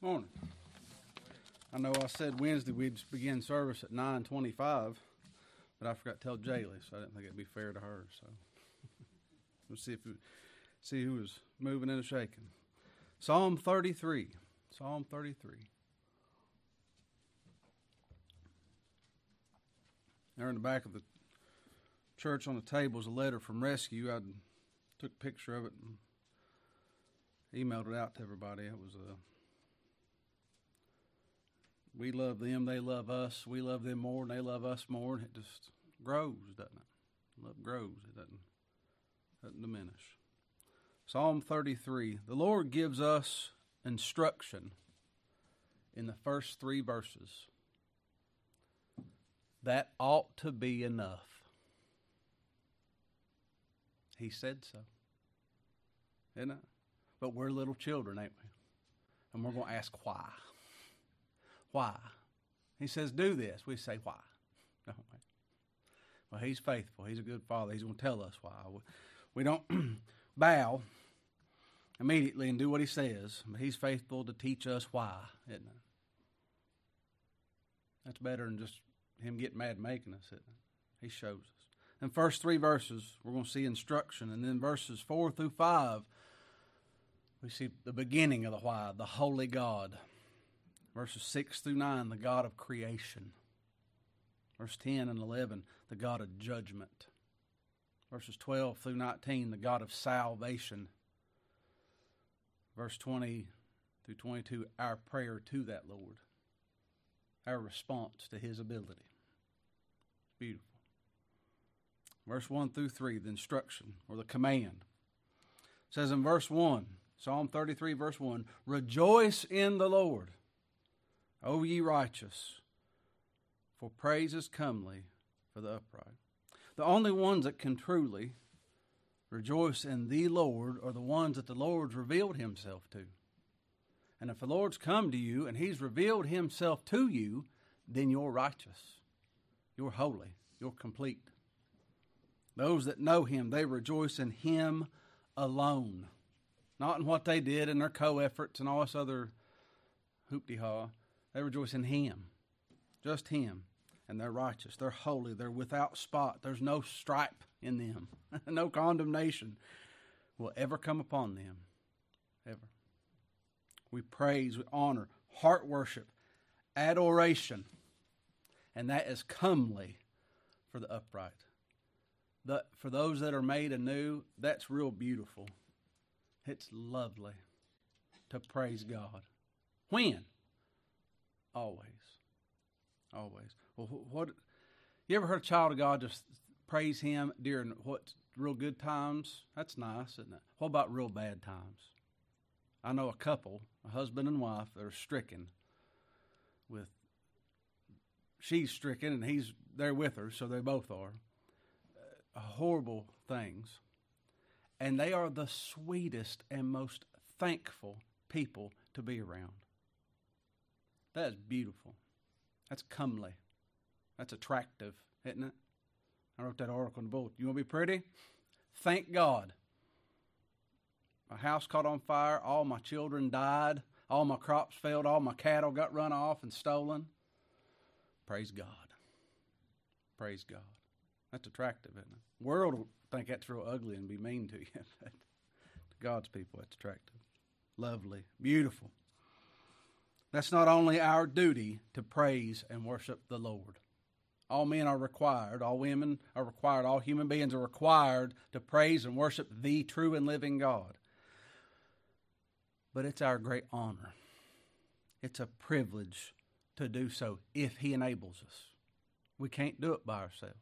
Morning. I know I said Wednesday we'd begin service at nine twenty-five, but I forgot to tell Jaylee, so I didn't think it'd be fair to her. So we'll see if we, see who was moving and shaking. Psalm thirty-three. Psalm thirty-three. There in the back of the church on the table is a letter from Rescue. I took a picture of it and emailed it out to everybody. It was a we love them, they love us. We love them more, and they love us more. And it just grows, doesn't it? Love grows. It doesn't doesn't diminish. Psalm 33. The Lord gives us instruction in the first three verses. That ought to be enough. He said so. Isn't it? But we're little children, ain't we? And we're going to ask why. Why? He says, Do this. We say, Why? Well, He's faithful. He's a good Father. He's going to tell us why. We don't bow immediately and do what He says, but He's faithful to teach us why, isn't it? That's better than just Him getting mad making us, isn't it? He shows us. In first three verses, we're going to see instruction, and then verses four through five, we see the beginning of the why, the holy God. Verses 6 through 9, the God of creation. Verse 10 and 11, the God of judgment. Verses 12 through 19, the God of salvation. Verse 20 through 22, our prayer to that Lord. Our response to his ability. Beautiful. Verse 1 through 3, the instruction or the command. It says in verse 1, Psalm 33, verse 1, Rejoice in the Lord. O ye righteous, for praise is comely for the upright. The only ones that can truly rejoice in the Lord are the ones that the Lord's revealed himself to. And if the Lord's come to you and he's revealed himself to you, then you're righteous. You're holy. You're complete. Those that know him, they rejoice in him alone. Not in what they did and their co efforts and all this other hoopty ha. They rejoice in Him, just Him. And they're righteous, they're holy, they're without spot. There's no stripe in them, no condemnation will ever come upon them. Ever. We praise, we honor, heart worship, adoration, and that is comely for the upright. The, for those that are made anew, that's real beautiful. It's lovely to praise God. When? Always. Always. Well, what you ever heard a child of God just praise Him during what real good times? That's nice, isn't it? What about real bad times? I know a couple, a husband and wife, that are stricken with. She's stricken and he's there with her, so they both are. Uh, horrible things. And they are the sweetest and most thankful people to be around. That is beautiful. That's comely. That's attractive, isn't it? I wrote that article in the. You want to be pretty? Thank God. My house caught on fire. All my children died. All my crops failed. All my cattle got run off and stolen. Praise God. Praise God. That's attractive, isn't it? World will think that's real ugly and be mean to you. to God's people, that's attractive. Lovely. Beautiful. That's not only our duty to praise and worship the Lord. All men are required, all women are required, all human beings are required to praise and worship the true and living God. But it's our great honor. It's a privilege to do so if He enables us. We can't do it by ourselves.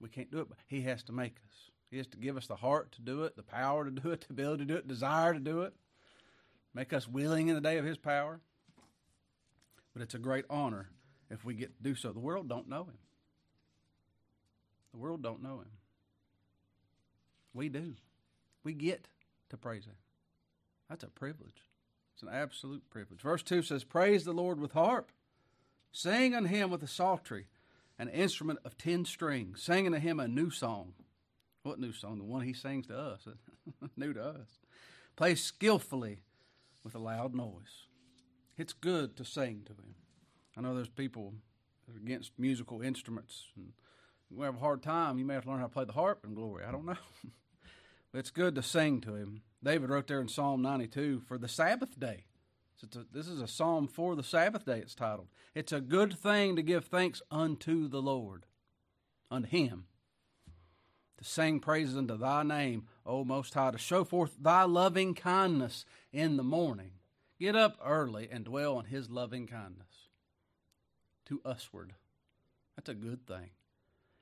We can't do it. By, He has to make us. He has to give us the heart to do it, the power to do it, the ability to do it, desire to do it, make us willing in the day of His power. But it's a great honor if we get to do so. The world don't know him. The world don't know him. We do. We get to praise him. That's a privilege. It's an absolute privilege. Verse 2 says, Praise the Lord with harp. Sing unto him with a psaltery, an instrument of ten strings. Sing unto him a new song. What new song? The one he sings to us. new to us. Play skillfully with a loud noise. It's good to sing to Him. I know there's people that are against musical instruments and we have a hard time. You may have to learn how to play the harp in glory. I don't know. but it's good to sing to him. David wrote there in Psalm 92 for the Sabbath day. So a, this is a psalm for the Sabbath day, it's titled. It's a good thing to give thanks unto the Lord, unto him, to sing praises unto thy name, O Most High, to show forth thy loving kindness in the morning. Get up early and dwell on his loving kindness to usward. That's a good thing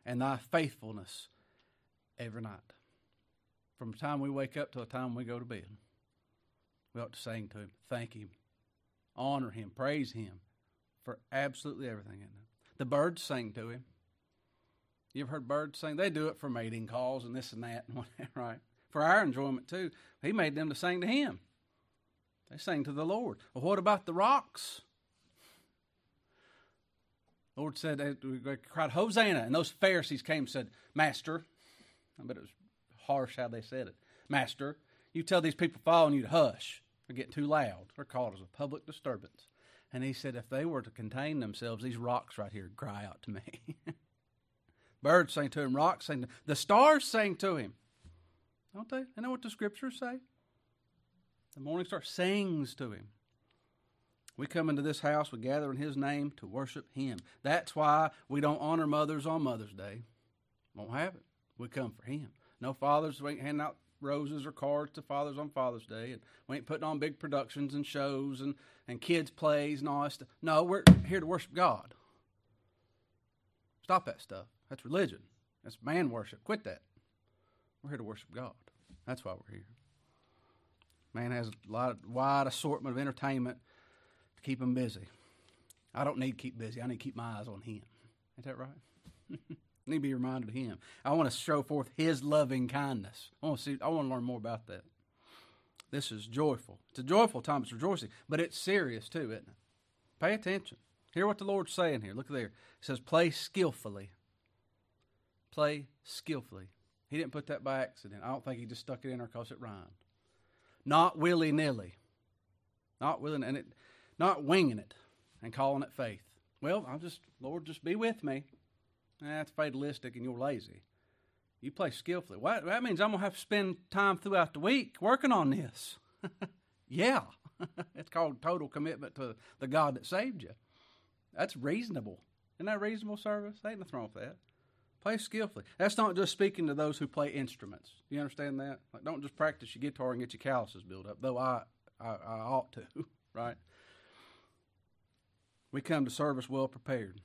and thy faithfulness every night. From the time we wake up to the time we go to bed, we ought to sing to him, thank him, honor him, praise him for absolutely everything in it. The birds sing to him. You ever heard birds sing? They do it for mating calls and this and that and whatever, right? For our enjoyment too. He made them to sing to him. They sing to the Lord. Well, what about the rocks? The Lord said, they cried, Hosanna. And those Pharisees came and said, Master, I bet it was harsh how they said it. Master, you tell these people following you to hush. They're getting too loud. They're as a public disturbance. And he said, if they were to contain themselves, these rocks right here cry out to me. Birds sang to him, rocks sang to him. The stars sang to him. Don't they? You know what the scriptures say? The morning star sings to him. We come into this house, we gather in His name to worship Him. That's why we don't honor mothers on Mother's Day. Won't have it. We come for Him. No fathers, we ain't handing out roses or cards to fathers on Father's Day, and we ain't putting on big productions and shows and, and kids' plays and all that stuff. No, we're here to worship God. Stop that stuff. That's religion. That's man worship. Quit that. We're here to worship God. That's why we're here. Man has a lot of wide assortment of entertainment to keep them busy. I don't need to keep busy. I need to keep my eyes on Him. Is that right? Need to be reminded of Him. I want to show forth His loving kindness. I want to see. I want to learn more about that. This is joyful. It's a joyful time. It's rejoicing, but it's serious too, isn't it? Pay attention. Hear what the Lord's saying here. Look there. It says, "Play skillfully." Play skillfully. He didn't put that by accident. I don't think he just stuck it in there because it rhymed. Not willy nilly. Not willing, and it not winging it and calling it faith. Well, I'll just, Lord, just be with me. That's fatalistic and you're lazy. You play skillfully. That means I'm to have to spend time throughout the week working on this. yeah. it's called total commitment to the God that saved you. That's reasonable. Isn't that reasonable service? Ain't nothing wrong with that. Play skillfully. That's not just speaking to those who play instruments. You understand that? Like, don't just practice your guitar and get your calluses built up, though I, I, I ought to, right? We come to service well prepared.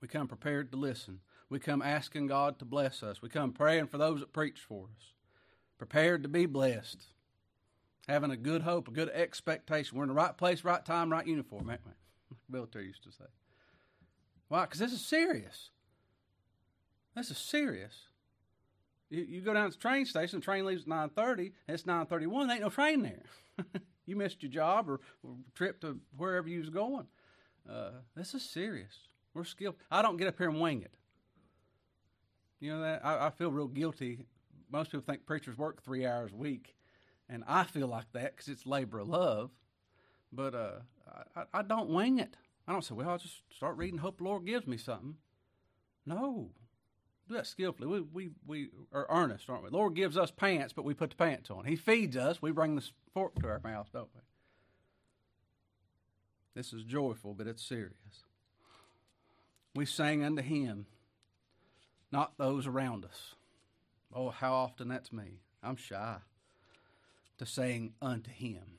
We come prepared to listen. We come asking God to bless us. We come praying for those that preach for us. Prepared to be blessed. Having a good hope, a good expectation. We're in the right place, right time, right uniform, ain't we? Military used to say. Why? Because this is serious. This is serious. You, you go down to the train station, the train leaves at 9.30, it's 9.31, there ain't no train there. you missed your job or, or trip to wherever you was going. Uh, this is serious. We're skilled. I don't get up here and wing it. You know that I, I feel real guilty. Most people think preachers work three hours a week, and I feel like that because it's labor of love. But uh, I, I don't wing it. I don't say, well, I'll just start reading. Hope the Lord gives me something. No, do that skillfully. We, we, we are earnest, aren't we? Lord gives us pants, but we put the pants on. He feeds us. We bring the fork to our mouth, don't we? This is joyful, but it's serious. We sing unto Him, not those around us. Oh, how often that's me. I'm shy to sing unto Him.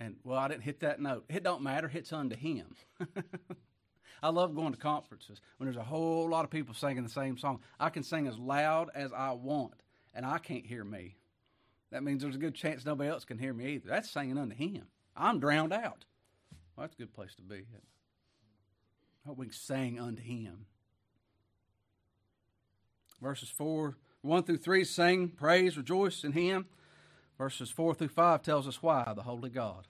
And, well, I didn't hit that note. It don't matter. It's unto Him. I love going to conferences when there's a whole lot of people singing the same song. I can sing as loud as I want, and I can't hear me. That means there's a good chance nobody else can hear me either. That's singing unto Him. I'm drowned out. Well, that's a good place to be. I hope we can sing unto Him. Verses 4, 1 through 3 sing, praise, rejoice in Him. Verses 4 through 5 tells us why, the Holy God.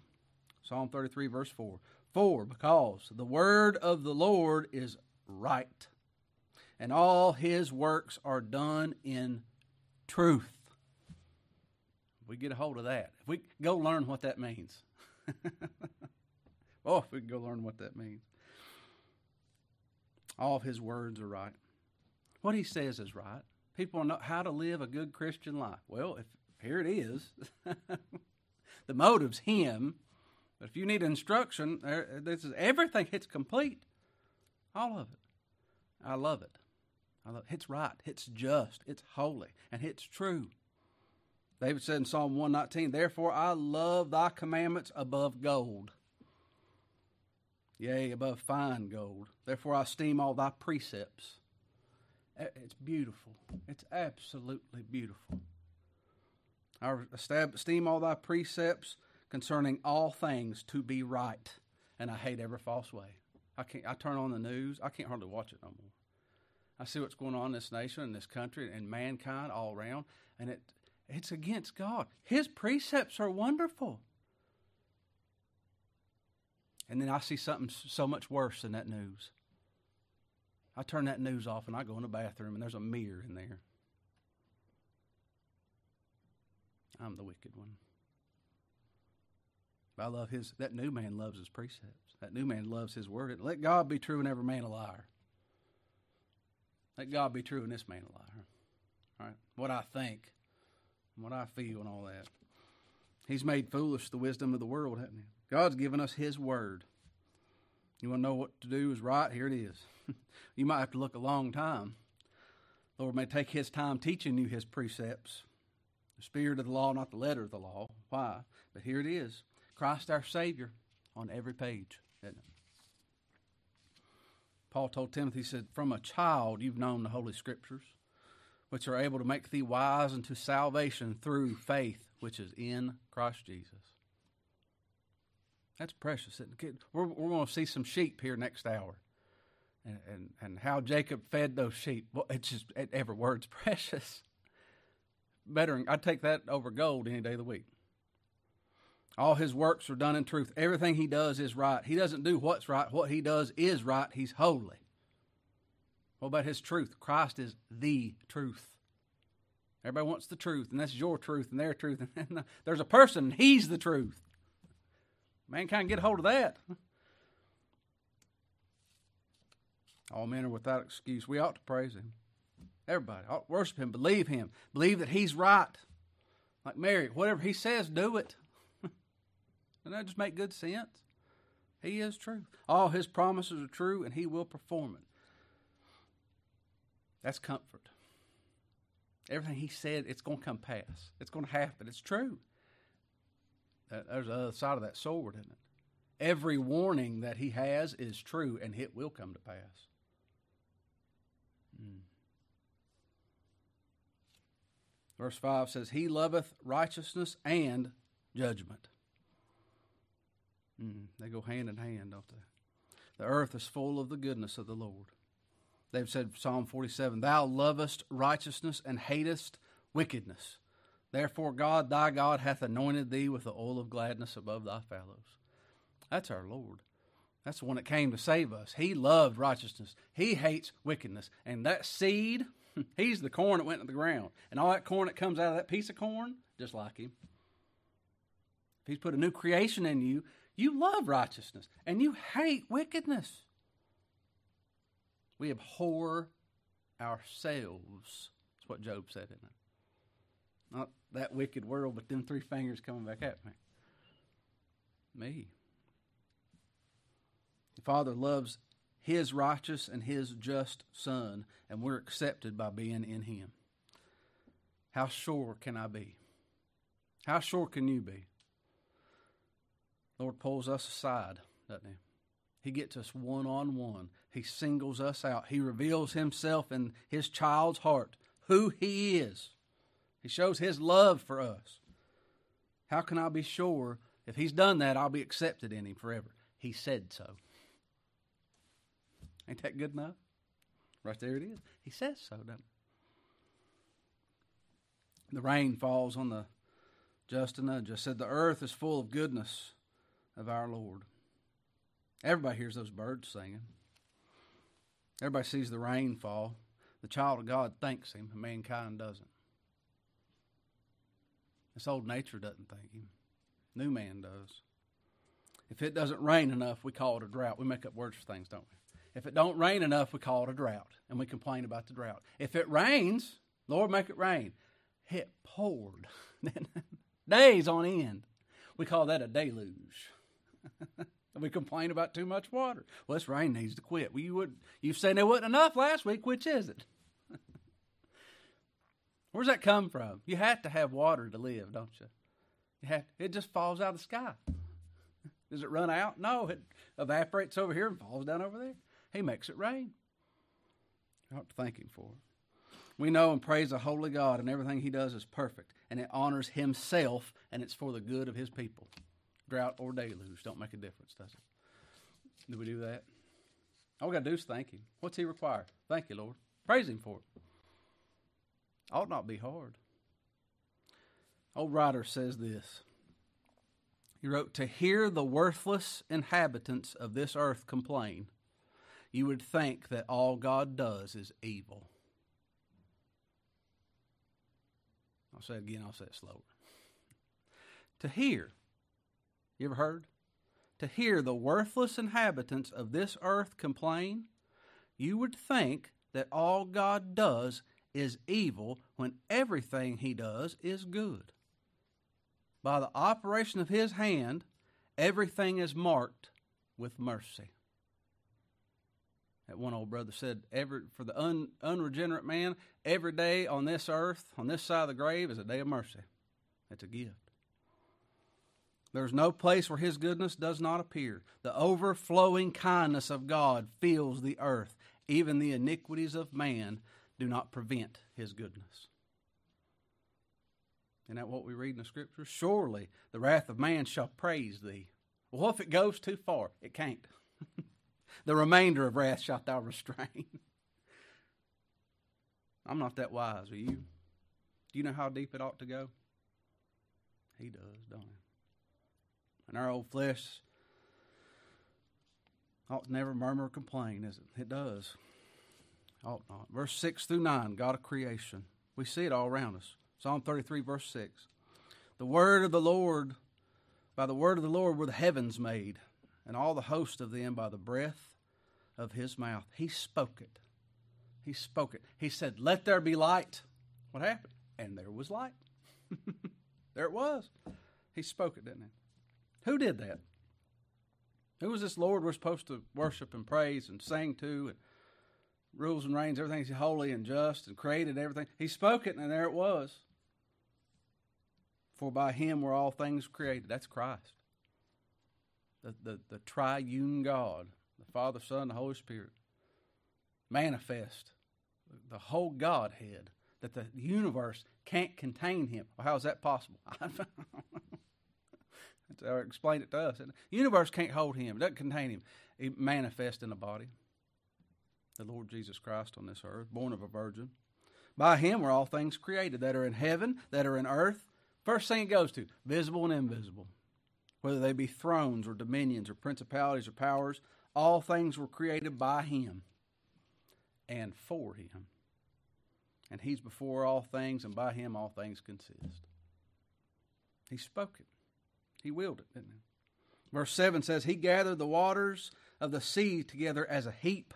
Psalm 33, verse 4. For, because the word of the Lord is right, and all his works are done in truth. We get a hold of that. If we go learn what that means. Oh, if we go learn what that means. All of his words are right. What he says is right. People know how to live a good Christian life. Well, if here it is. the motive's him. But if you need instruction, this is everything. It's complete. All of it. I love it. I love it. It's right. It's just. It's holy. And it's true. David said in Psalm 119, Therefore I love thy commandments above gold yea, above fine gold. Therefore I esteem all thy precepts. It's beautiful. It's absolutely beautiful. I esteem all thy precepts concerning all things to be right, and I hate every false way. I can't. I turn on the news. I can't hardly watch it no more. I see what's going on in this nation, in this country, and mankind all around, and it it's against God. His precepts are wonderful. And then I see something so much worse than that news. I turn that news off and I go in the bathroom and there's a mirror in there. I'm the wicked one. I love his, that new man loves his precepts. That new man loves his word. Let God be true and every man a liar. Let God be true and this man a liar. All right? What I think, what I feel, and all that. He's made foolish the wisdom of the world, hasn't he? God's given us His Word. You want to know what to do is right? Here it is. you might have to look a long time. The Lord may take His time teaching you His precepts. The spirit of the law, not the letter of the law. Why? But here it is Christ our Savior on every page? Paul told Timothy, he said, From a child you've known the Holy Scriptures, which are able to make thee wise unto salvation through faith which is in Christ Jesus. That's precious. We're, we're going to see some sheep here next hour. And, and, and how Jacob fed those sheep. Well, it's just, every word's precious. Better, I'd take that over gold any day of the week. All his works are done in truth. Everything he does is right. He doesn't do what's right. What he does is right. He's holy. What about his truth? Christ is the truth. Everybody wants the truth, and that's your truth and their truth. And there's a person, he's the truth. Mankind get hold of that. All men are without excuse. We ought to praise him. Everybody ought to worship him, believe him, believe that he's right. Like Mary, whatever he says, do it. Doesn't that just make good sense? He is true. All his promises are true, and he will perform it. That's comfort. Everything he said, it's going to come pass. It's going to happen. It's true. There's the other side of that sword, isn't it? Every warning that he has is true, and it will come to pass. Mm. Verse 5 says, He loveth righteousness and judgment. Mm. They go hand in hand, don't they? The earth is full of the goodness of the Lord. They've said, Psalm 47, Thou lovest righteousness and hatest wickedness. Therefore, God, thy God, hath anointed thee with the oil of gladness above thy fellows. That's our Lord. That's the one that came to save us. He loved righteousness. He hates wickedness. And that seed, he's the corn that went in the ground. And all that corn that comes out of that piece of corn, just like him. If he's put a new creation in you, you love righteousness and you hate wickedness. We abhor ourselves. That's what Job said, isn't it? Not that wicked world, but them three fingers coming back at me. Me. The Father loves His righteous and His just Son, and we're accepted by being in Him. How sure can I be? How sure can you be? Lord pulls us aside, doesn't He? He gets us one on one. He singles us out. He reveals Himself in His child's heart, who He is. He shows his love for us. How can I be sure if he's done that, I'll be accepted in him forever? He said so. Ain't that good enough? Right there it is. He says so, doesn't it? The rain falls on the just and unjust. Said the earth is full of goodness of our Lord. Everybody hears those birds singing. Everybody sees the rain fall. The child of God thanks him, mankind doesn't. This old nature doesn't thank him. New man does. If it doesn't rain enough, we call it a drought. We make up words for things, don't we? If it don't rain enough, we call it a drought, and we complain about the drought. If it rains, Lord, make it rain. It poured days on end. We call that a deluge. we complain about too much water. Well, this rain needs to quit. Well, you would you said there wasn't enough last week. Which is it? Where's that come from? You have to have water to live, don't you? you have, it just falls out of the sky. Does it run out? No, it evaporates over here and falls down over there. He makes it rain. Have to thank Him for. We know and praise the Holy God, and everything He does is perfect, and it honors Himself, and it's for the good of His people. Drought or deluge don't make a difference, does it? Do we do that? All we got to do is thank Him. What's He require? Thank you, Lord. Praise Him for it. Ought not be hard. Old writer says this. He wrote, To hear the worthless inhabitants of this earth complain, you would think that all God does is evil. I'll say it again, I'll say it slower. to hear, you ever heard? To hear the worthless inhabitants of this earth complain, you would think that all God does is evil when everything he does is good. By the operation of his hand, everything is marked with mercy. That one old brother said, every, for the un, unregenerate man, every day on this earth, on this side of the grave, is a day of mercy. It's a gift. There's no place where his goodness does not appear. The overflowing kindness of God fills the earth. Even the iniquities of man do not prevent his goodness. Isn't that what we read in the scriptures? Surely the wrath of man shall praise thee. Well, if it goes too far? It can't. the remainder of wrath shalt thou restrain. I'm not that wise, are you? Do you know how deep it ought to go? He does, don't he? And our old flesh ought never murmur or complain, is it? It does. Ought not. Verse 6 through 9, God of creation. We see it all around us. Psalm 33, verse 6. The word of the Lord, by the word of the Lord were the heavens made, and all the host of them by the breath of his mouth. He spoke it. He spoke it. He said, Let there be light. What happened? And there was light. there it was. He spoke it, didn't he? Who did that? Who was this Lord we're supposed to worship and praise and sing to and rules and reigns, everything's holy and just and created everything. He spoke it, and there it was. For by him were all things created. That's Christ. The, the, the triune God, the Father, Son, the Holy Spirit, manifest the whole Godhead, that the universe can't contain him. Well, how is that possible? That's how uh, explain it to us. The universe can't hold him, it doesn't contain him. He manifests in a body the Lord Jesus Christ on this earth, born of a virgin. By him were all things created that are in heaven, that are in earth. First thing it goes to visible and invisible. Whether they be thrones or dominions or principalities or powers, all things were created by him and for him. And he's before all things, and by him all things consist. He spoke it, he willed it, didn't he? Verse 7 says, He gathered the waters of the sea together as a heap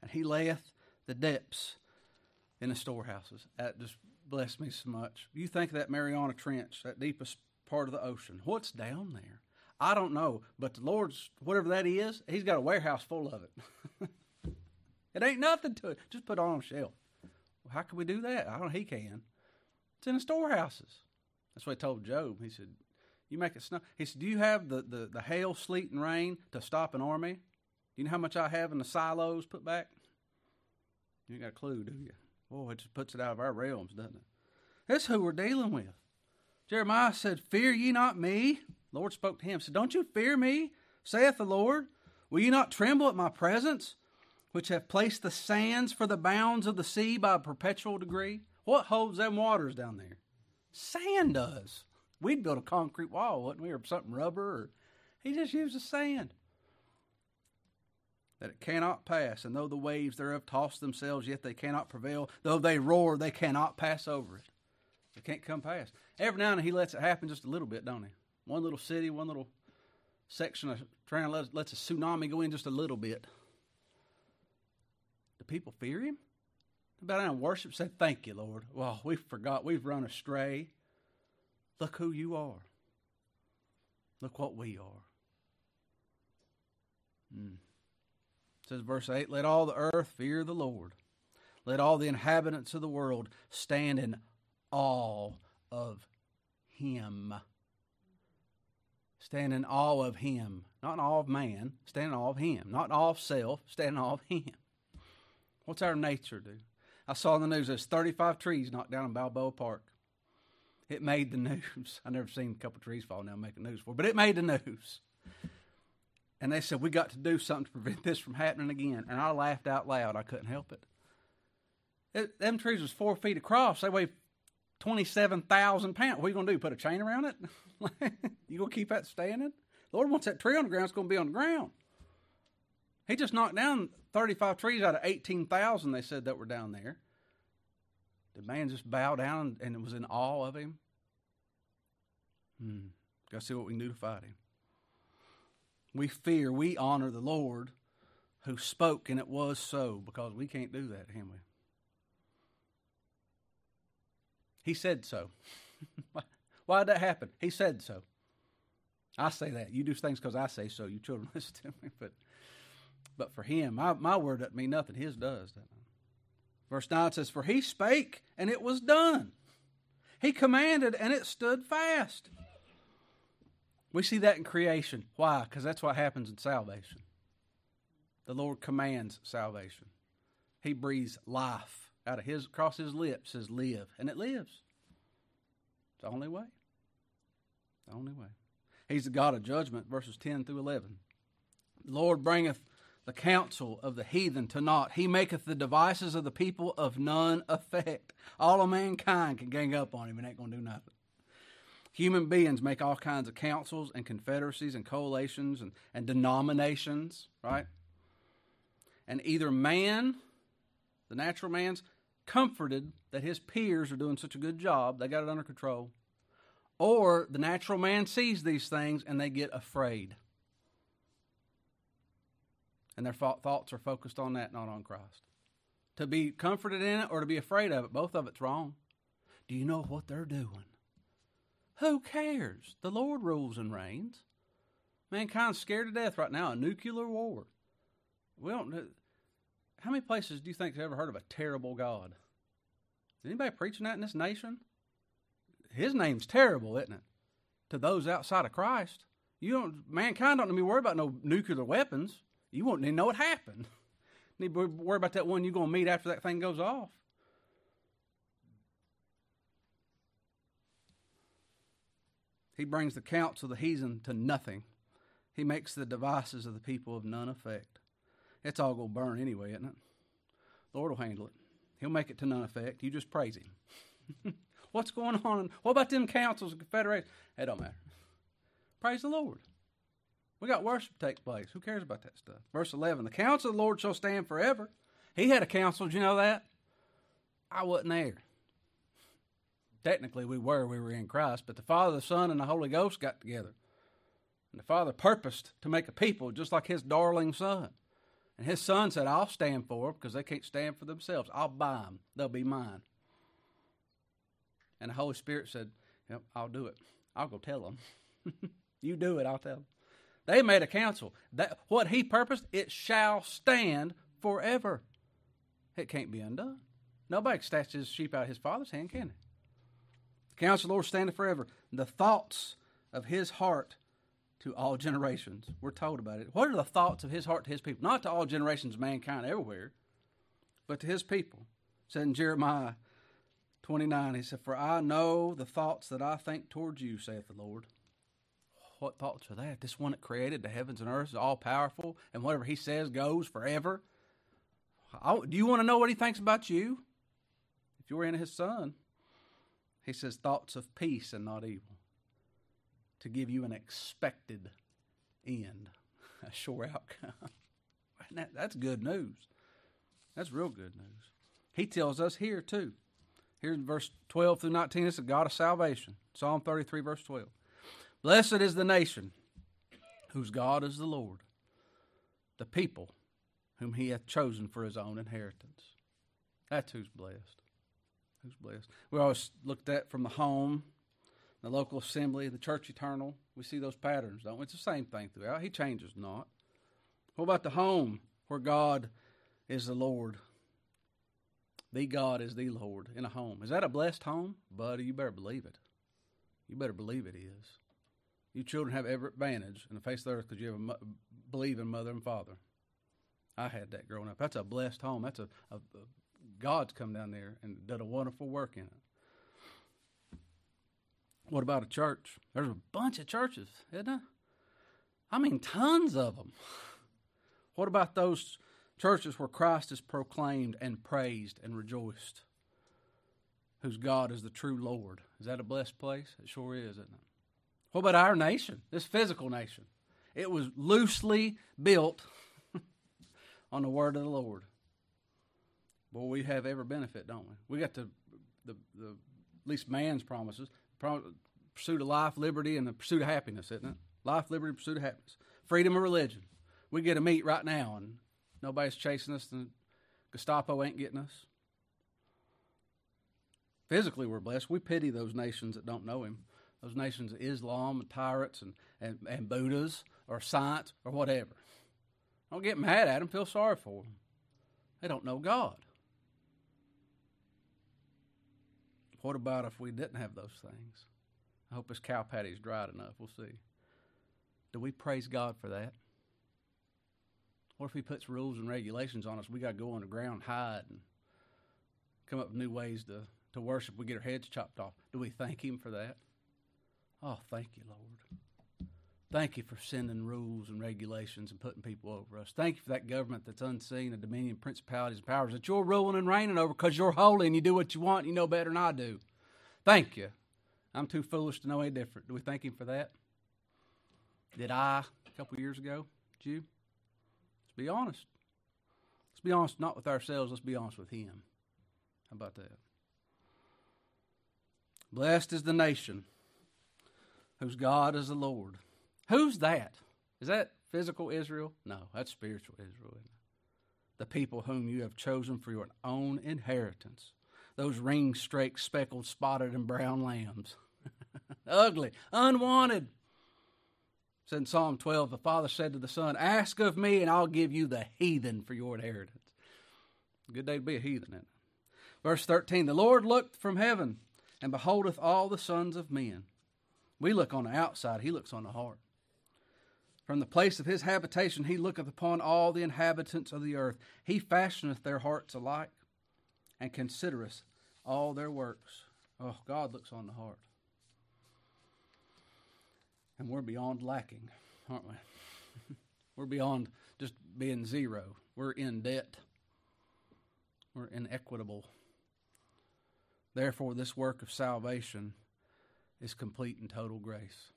and he layeth the depths in the storehouses. That just blessed me so much. You think of that Mariana Trench, that deepest part of the ocean. What's down there? I don't know, but the Lord's, whatever that is, He's got a warehouse full of it. it ain't nothing to it. Just put it on a shelf. Well, how can we do that? I don't know. He can. It's in the storehouses. That's what He told Job. He said, You make it snow. He said, Do you have the, the, the hail, sleet, and rain to stop an army? Do you know how much I have in the silos put back? You ain't got a clue, do you? Boy, it just puts it out of our realms, doesn't it? That's who we're dealing with. Jeremiah said, Fear ye not me. The Lord spoke to him, said, Don't you fear me, saith the Lord. Will you not tremble at my presence, which have placed the sands for the bounds of the sea by a perpetual degree? What holds them waters down there? Sand does. We'd build a concrete wall, wouldn't we, or something rubber? Or, he just uses sand that it cannot pass, and though the waves thereof toss themselves, yet they cannot prevail. Though they roar, they cannot pass over it. They can't come past. Every now and then he lets it happen just a little bit, don't he? One little city, one little section of trying to let, lets a tsunami go in just a little bit. Do people fear him? Bow down and worship, say, Thank you, Lord. Well, we forgot, we've run astray. Look who you are. Look what we are. Mm. says verse 8 Let all the earth fear the Lord. Let all the inhabitants of the world stand in awe of him. Stand in awe of him. Not in awe of man, stand in awe of him. Not in awe of self, stand in awe of him. What's our nature do? I saw in the news there's 35 trees knocked down in Balboa Park. It made the news. I never seen a couple trees fall down making news for, but it made the news. And they said we got to do something to prevent this from happening again. And I laughed out loud. I couldn't help it. it them trees was four feet across. They weighed twenty-seven thousand pounds. What are you gonna do? Put a chain around it? you gonna keep that standing? The Lord wants that tree on the ground. It's gonna be on the ground. He just knocked down thirty-five trees out of eighteen thousand. They said that were down there. Did man just bow down and it was in awe of him? Hmm. To see what we can do to fight him. We fear, we honor the Lord who spoke, and it was so, because we can't do that, can we? He said so. Why did that happen? He said so. I say that. You do things because I say so. You children listen to me. But but for him, my, my word doesn't mean nothing. His does. Verse 9 says, For he spake, and it was done. He commanded, and it stood fast. We see that in creation. Why? Because that's what happens in salvation. The Lord commands salvation. He breathes life out of his across his lips, says live, and it lives. It's the only way. The only way. He's the God of judgment, verses 10 through 11. The Lord bringeth the counsel of the heathen to naught. He maketh the devices of the people of none effect. All of mankind can gang up on him and ain't going to do nothing. Human beings make all kinds of councils and confederacies and coalitions and, and denominations, right? And either man, the natural man's, comforted that his peers are doing such a good job, they got it under control, or the natural man sees these things and they get afraid and their thoughts are focused on that, not on Christ. To be comforted in it or to be afraid of it, both of it's wrong. Do you know what they're doing? Who cares? The Lord rules and reigns. Mankind's scared to death right now, a nuclear war. We don't. know. How many places do you think have ever heard of a terrible God? Is anybody preaching that in this nation? His name's terrible, isn't it? To those outside of Christ, you don't. Mankind don't need to be worried about no nuclear weapons. You won't even know what happened. Need to worry about that one you're going to meet after that thing goes off. He brings the counsel of the heathen to nothing. He makes the devices of the people of none effect. It's all going to burn anyway, isn't it? The Lord will handle it. He'll make it to none effect. You just praise Him. What's going on? What about them councils and confederations? It don't matter. Praise the Lord. We got worship take place. Who cares about that stuff? Verse 11 The counsel of the Lord shall stand forever. He had a council. Did you know that? I wasn't there. Technically, we were. We were in Christ. But the Father, the Son, and the Holy Ghost got together. And the Father purposed to make a people just like His darling Son. And His Son said, I'll stand for them because they can't stand for themselves. I'll buy them. They'll be mine. And the Holy Spirit said, Yep, I'll do it. I'll go tell them. you do it, I'll tell them. They made a council. That what he purposed, it shall stand forever. It can't be undone. Nobody can snatch his sheep out of his father's hand, can it? The counsel of the Lord standeth forever. The thoughts of his heart to all generations. We're told about it. What are the thoughts of his heart to his people? Not to all generations of mankind everywhere, but to his people. It said in Jeremiah 29, he said, For I know the thoughts that I think towards you, saith the Lord what thoughts are that? This one that created the heavens and earth is all powerful, and whatever he says goes forever. do you want to know what he thinks about you? If you're in his son, he says thoughts of peace and not evil, to give you an expected end, a sure outcome. that, that's good news. That's real good news. He tells us here too. Here's verse 12 through 19. It's a God of salvation. Psalm 33, verse 12. Blessed is the nation whose God is the Lord, the people whom he hath chosen for his own inheritance. That's who's blessed. Who's blessed. We always looked at from the home, the local assembly, the church eternal. We see those patterns, don't we? It's the same thing throughout. He changes not. What about the home where God is the Lord? The God is the Lord in a home. Is that a blessed home? Buddy, you better believe it. You better believe it is. You children have every advantage in the face of the earth because you have a mo- believing mother and father. I had that growing up. That's a blessed home. That's a, a, a God's come down there and done a wonderful work in it. What about a church? There's a bunch of churches, isn't there? I mean, tons of them. What about those churches where Christ is proclaimed and praised and rejoiced? Whose God is the true Lord. Is that a blessed place? It sure is, isn't it? What about our nation, this physical nation? It was loosely built on the word of the Lord. Boy, we have every benefit, don't we? We got the, the, the at least man's promises, pursuit of life, liberty, and the pursuit of happiness, isn't it? Life, liberty, pursuit of happiness. Freedom of religion. We get to meet right now, and nobody's chasing us, and Gestapo ain't getting us. Physically, we're blessed. We pity those nations that don't know Him. Those nations of Islam, and tyrants, and, and, and Buddhas, or science, or whatever. Don't get mad at them. Feel sorry for them. They don't know God. What about if we didn't have those things? I hope this cow patty's dried enough. We'll see. Do we praise God for that? What if He puts rules and regulations on us? We got to go on the ground, hide, and come up with new ways to, to worship. We get our heads chopped off. Do we thank Him for that? Oh, thank you, Lord. Thank you for sending rules and regulations and putting people over us. Thank you for that government that's unseen, the dominion, principalities, and powers that you're ruling and reigning over because you're holy and you do what you want and you know better than I do. Thank you. I'm too foolish to know any different. Do we thank Him for that? Did I a couple years ago? You? Let's be honest. Let's be honest, not with ourselves, let's be honest with Him. How about that? Blessed is the nation whose God is the Lord. Who's that? Is that physical Israel? No, that's spiritual Israel. The people whom you have chosen for your own inheritance. Those ring streaked, speckled, spotted, and brown lambs. Ugly, unwanted. Said in Psalm 12, the Father said to the Son, Ask of me, and I'll give you the heathen for your inheritance. Good day to be a heathen, is Verse 13 The Lord looked from heaven and beholdeth all the sons of men. We look on the outside, he looks on the heart. From the place of his habitation he looketh upon all the inhabitants of the earth. He fashioneth their hearts alike, and considereth all their works. Oh, God looks on the heart. And we're beyond lacking, aren't we? we're beyond just being zero. We're in debt. We're inequitable. Therefore, this work of salvation is complete and total grace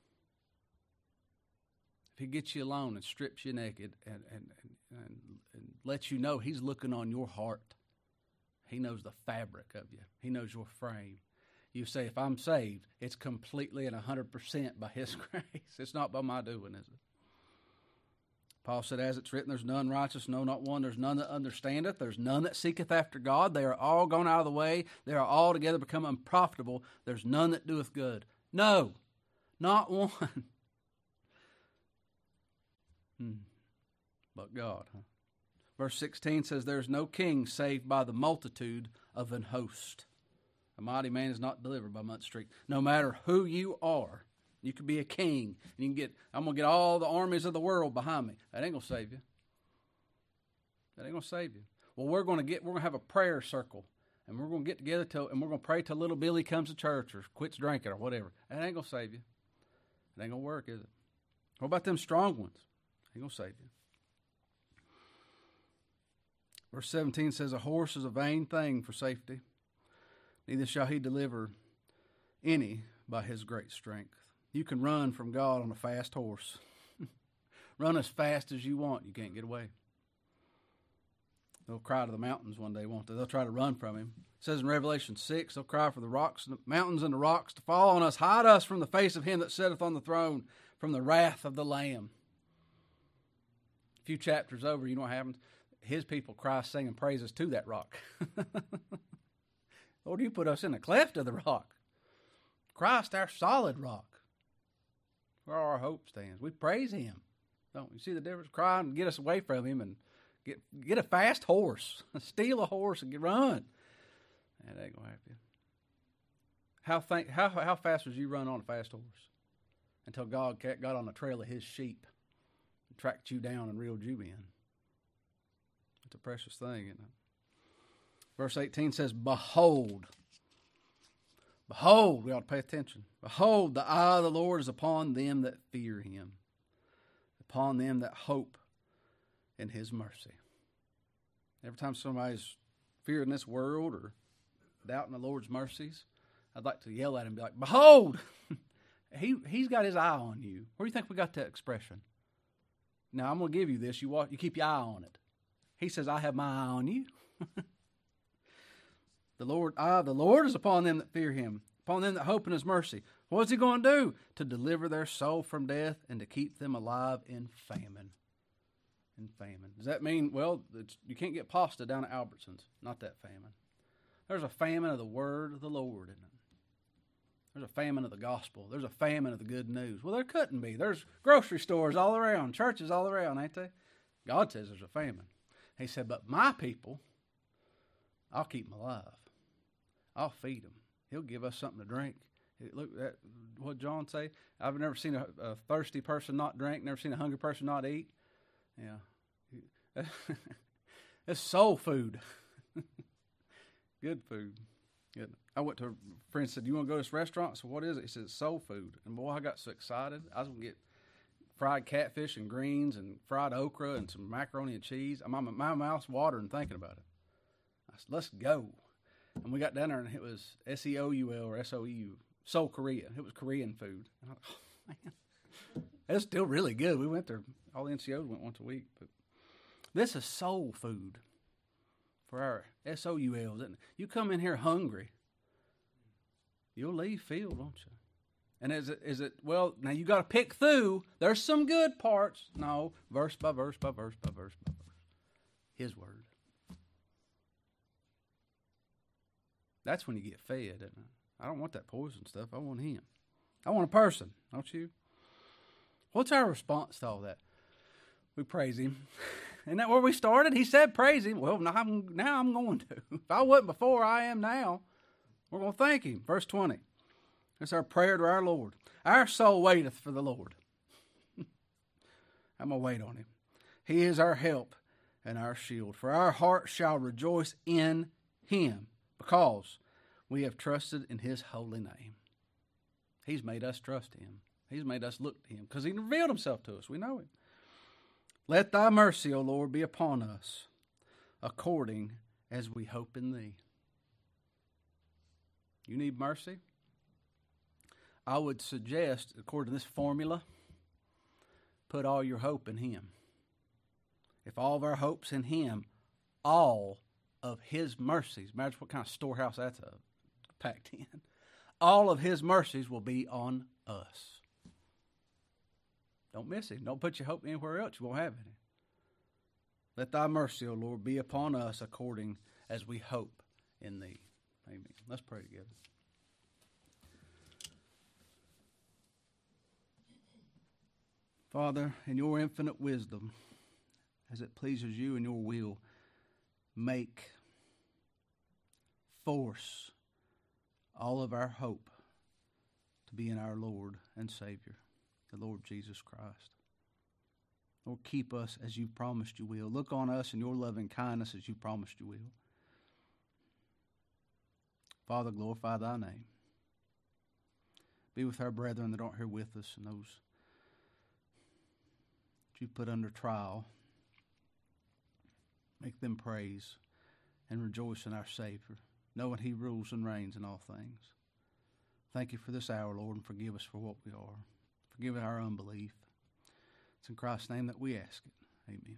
If he gets you alone and strips you naked and, and, and, and, lets you know he's looking on your heart, he knows the fabric of you, he knows your frame. You say, if I'm saved, it's completely and 100% by his grace. It's not by my doing, is it? Paul said, As it's written, there's none righteous, no, not one. There's none that understandeth. There's none that seeketh after God. They are all gone out of the way. They are all together become unprofitable. There's none that doeth good. No, not one. Hmm. But God. Huh? Verse 16 says, There is no king saved by the multitude of an host. A mighty man is not delivered by much strength. No matter who you are, you could be a king, and you can get, I'm going to get all the armies of the world behind me. That ain't going to save you. That ain't going to save you. Well, we're going to get, we're going to have a prayer circle, and we're going to get together till, and we're going to pray till little Billy comes to church or quits drinking or whatever. That ain't going to save you. It ain't going to work, is it? What about them strong ones? Ain't gonna save you. Verse 17 says, A horse is a vain thing for safety, neither shall he deliver any by his great strength. You can run from God on a fast horse. run as fast as you want, you can't get away. They'll cry to the mountains one day, won't they? They'll try to run from him. It says in Revelation 6, they'll cry for the rocks, and the mountains and the rocks to fall on us, hide us from the face of him that sitteth on the throne, from the wrath of the Lamb. A few chapters over, you know what happens? His people cry, singing praises to that rock. Lord, you put us in the cleft of the rock. Christ, our solid rock, where our hope stands. We praise Him. Don't you see the difference? Cry and get us away from Him and get get a fast horse, steal a horse and get run. That ain't gonna happen. How think how how fast would you run on a fast horse until God got on the trail of His sheep, and tracked you down and reeled you in? It's a precious thing, isn't it? Verse 18 says, Behold, behold, we ought to pay attention. Behold, the eye of the Lord is upon them that fear him, upon them that hope in his mercy. Every time somebody's fearing this world or doubting the Lord's mercies, I'd like to yell at him and be like, Behold, he, he's got his eye on you. Where do you think we got that expression? Now, I'm going to give you this. You, walk, you keep your eye on it. He says, I have my eye on you. The Lord, ah, the Lord is upon them that fear him, upon them that hope in his mercy. What's he going to do? To deliver their soul from death and to keep them alive in famine. In famine. Does that mean, well, you can't get pasta down at Albertsons? Not that famine. There's a famine of the word of the Lord, isn't it? There's a famine of the gospel. There's a famine of the good news. Well, there couldn't be. There's grocery stores all around, churches all around, ain't they? God says there's a famine. He said, but my people, I'll keep them alive. I'll feed them. He'll give us something to drink. Look, that, what John say? I've never seen a, a, thirsty person not drink. Never seen a hungry person not eat. Yeah, it's soul food. Good food. Good. I went to a friend said, "You want to go to this restaurant?" So what is it? He said, "Soul food." And boy, I got so excited. I was gonna get fried catfish and greens and fried okra and some macaroni and cheese. My my mouth's watering thinking about it. I said, "Let's go." And we got down there and it was S E O U L or S O E U, Seoul Korea. It was Korean food. And I oh, man, it's still really good. We went there, all the NCOs went once a week. But this is soul food for our S O U L. You come in here hungry, you'll leave filled, won't you? And is it, is it, well, now you got to pick through. There's some good parts. No, verse by verse by verse by verse by verse. His word. That's when you get fed, isn't it? I don't want that poison stuff. I want him. I want a person, don't you? What's our response to all that? We praise him. Isn't that where we started? He said, praise him. Well, now I'm, now I'm going to. If I wasn't before, I am now. We're going to thank him. Verse 20. It's our prayer to our Lord. Our soul waiteth for the Lord. I'm going to wait on him. He is our help and our shield. For our heart shall rejoice in him because we have trusted in his holy name. He's made us trust him. He's made us look to him because he revealed himself to us. We know him. Let thy mercy, O Lord, be upon us according as we hope in thee. You need mercy? I would suggest, according to this formula, put all your hope in him. If all of our hope's in him, all of his mercies. Imagine what kind of storehouse that's uh, packed in. All of his mercies will be on us. Don't miss him. Don't put your hope anywhere else. You won't have any. Let thy mercy, O Lord, be upon us according as we hope in thee. Amen. Let's pray together. Father, in your infinite wisdom, as it pleases you and your will, make, force all of our hope to be in our Lord and Savior, the Lord Jesus Christ. Lord, keep us as you promised you will. Look on us in your loving kindness as you promised you will. Father, glorify thy name. Be with our brethren that aren't here with us and those that you put under trial. Make them praise and rejoice in our Savior, knowing He rules and reigns in all things. Thank you for this hour, Lord, and forgive us for what we are. Forgive our unbelief. It's in Christ's name that we ask it. Amen.